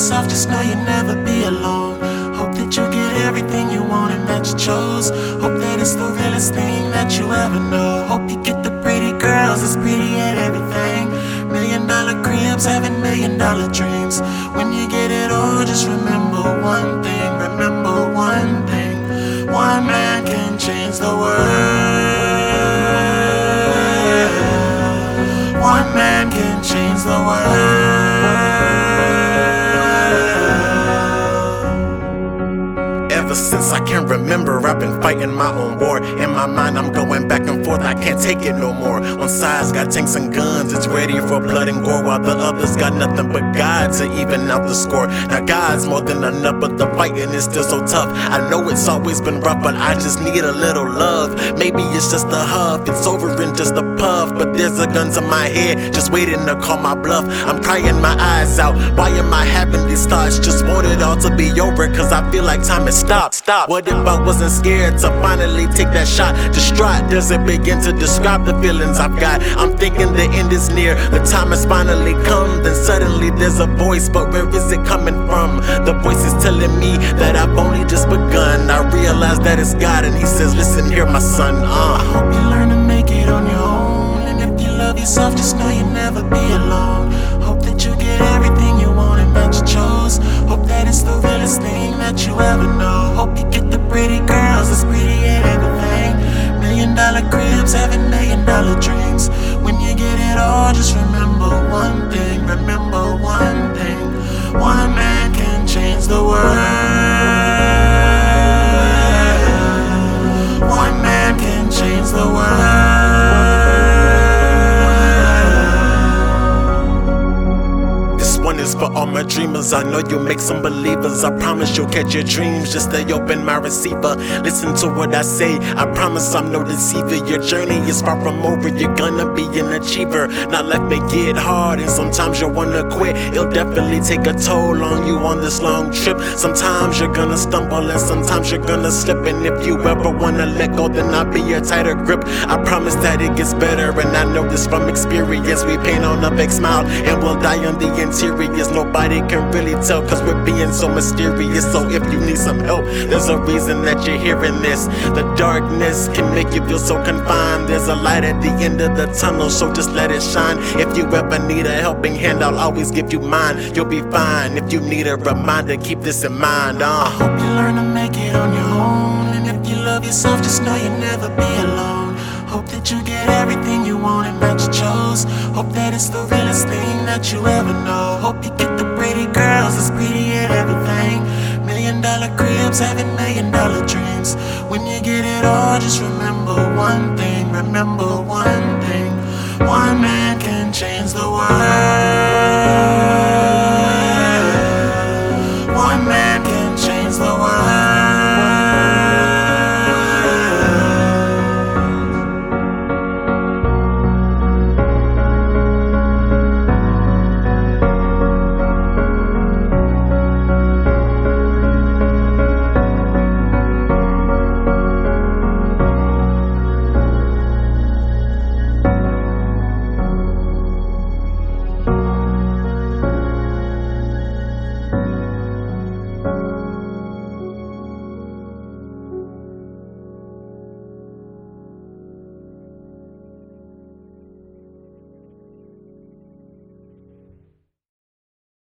yourself, just know you'll never be alone. Hope that you get everything you want and that you chose. Hope that it's the realest thing that you ever know. Hope you get the pretty girls that's pretty at everything. Million dollar cribs, having million dollar dreams. When you get it all, just remember one thing. Remember one thing. One man can change the world. One man can change the world. Ever since I can remember, I've been fighting my own war. In my mind, I'm going back and forth, I can't take it no more. On sides, got tanks and guns, it's ready for blood and gore, while the others got nothing but God to even out the score. Now, God's more than enough, but the fighting is still so tough. I know it's always been rough, but I just need a little love. Maybe it's just a huff, it's over in just a puff, but there's a gun to my head, just waiting to call my bluff. I'm crying my eyes out. Why am I having these thoughts? Just want it all to be over, cause I feel like time has stopped. Stop. stop. What if I wasn't scared to finally take that shot? Distraught, does it begin to describe the feelings I've got? I'm thinking the end is near, the time has finally come. Then suddenly there's a voice, but where is it coming from? The voice is telling me that I've only just begun. I realize that it's God, and He says, Listen here, my son. Uh. I hope you learn to make it on your own. And if you love yourself, just know you'll never be alone. Hope that you get the world. Dreamers. I know you'll make some believers. I promise you'll catch your dreams. Just stay open, my receiver. Listen to what I say. I promise I'm no deceiver. Your journey is far from over. You're gonna be an achiever. Now let me get hard, and sometimes you'll wanna quit. It'll definitely take a toll on you on this long trip. Sometimes you're gonna stumble, and sometimes you're gonna slip. And if you ever wanna let go, then I'll be your tighter grip. I promise that it gets better, and I know this from experience. We paint on a big smile, and we'll die on the interiors. Nobody can really tell, cause we're being so mysterious. So if you need some help, there's a reason that you're hearing this. The darkness can make you feel so confined. There's a light at the end of the tunnel, so just let it shine. If you ever need a helping hand, I'll always give you mine. You'll be fine. If you need a reminder, keep this in mind. Uh. I hope you learn to make it on your own. And if you love yourself, just know Hope that it's the realest thing that you ever know. Hope you get the pretty girls that's pretty at everything. Million dollar cribs, having million dollar dreams. When you get it all, just remember one thing. Remember one thing. One man can change the world.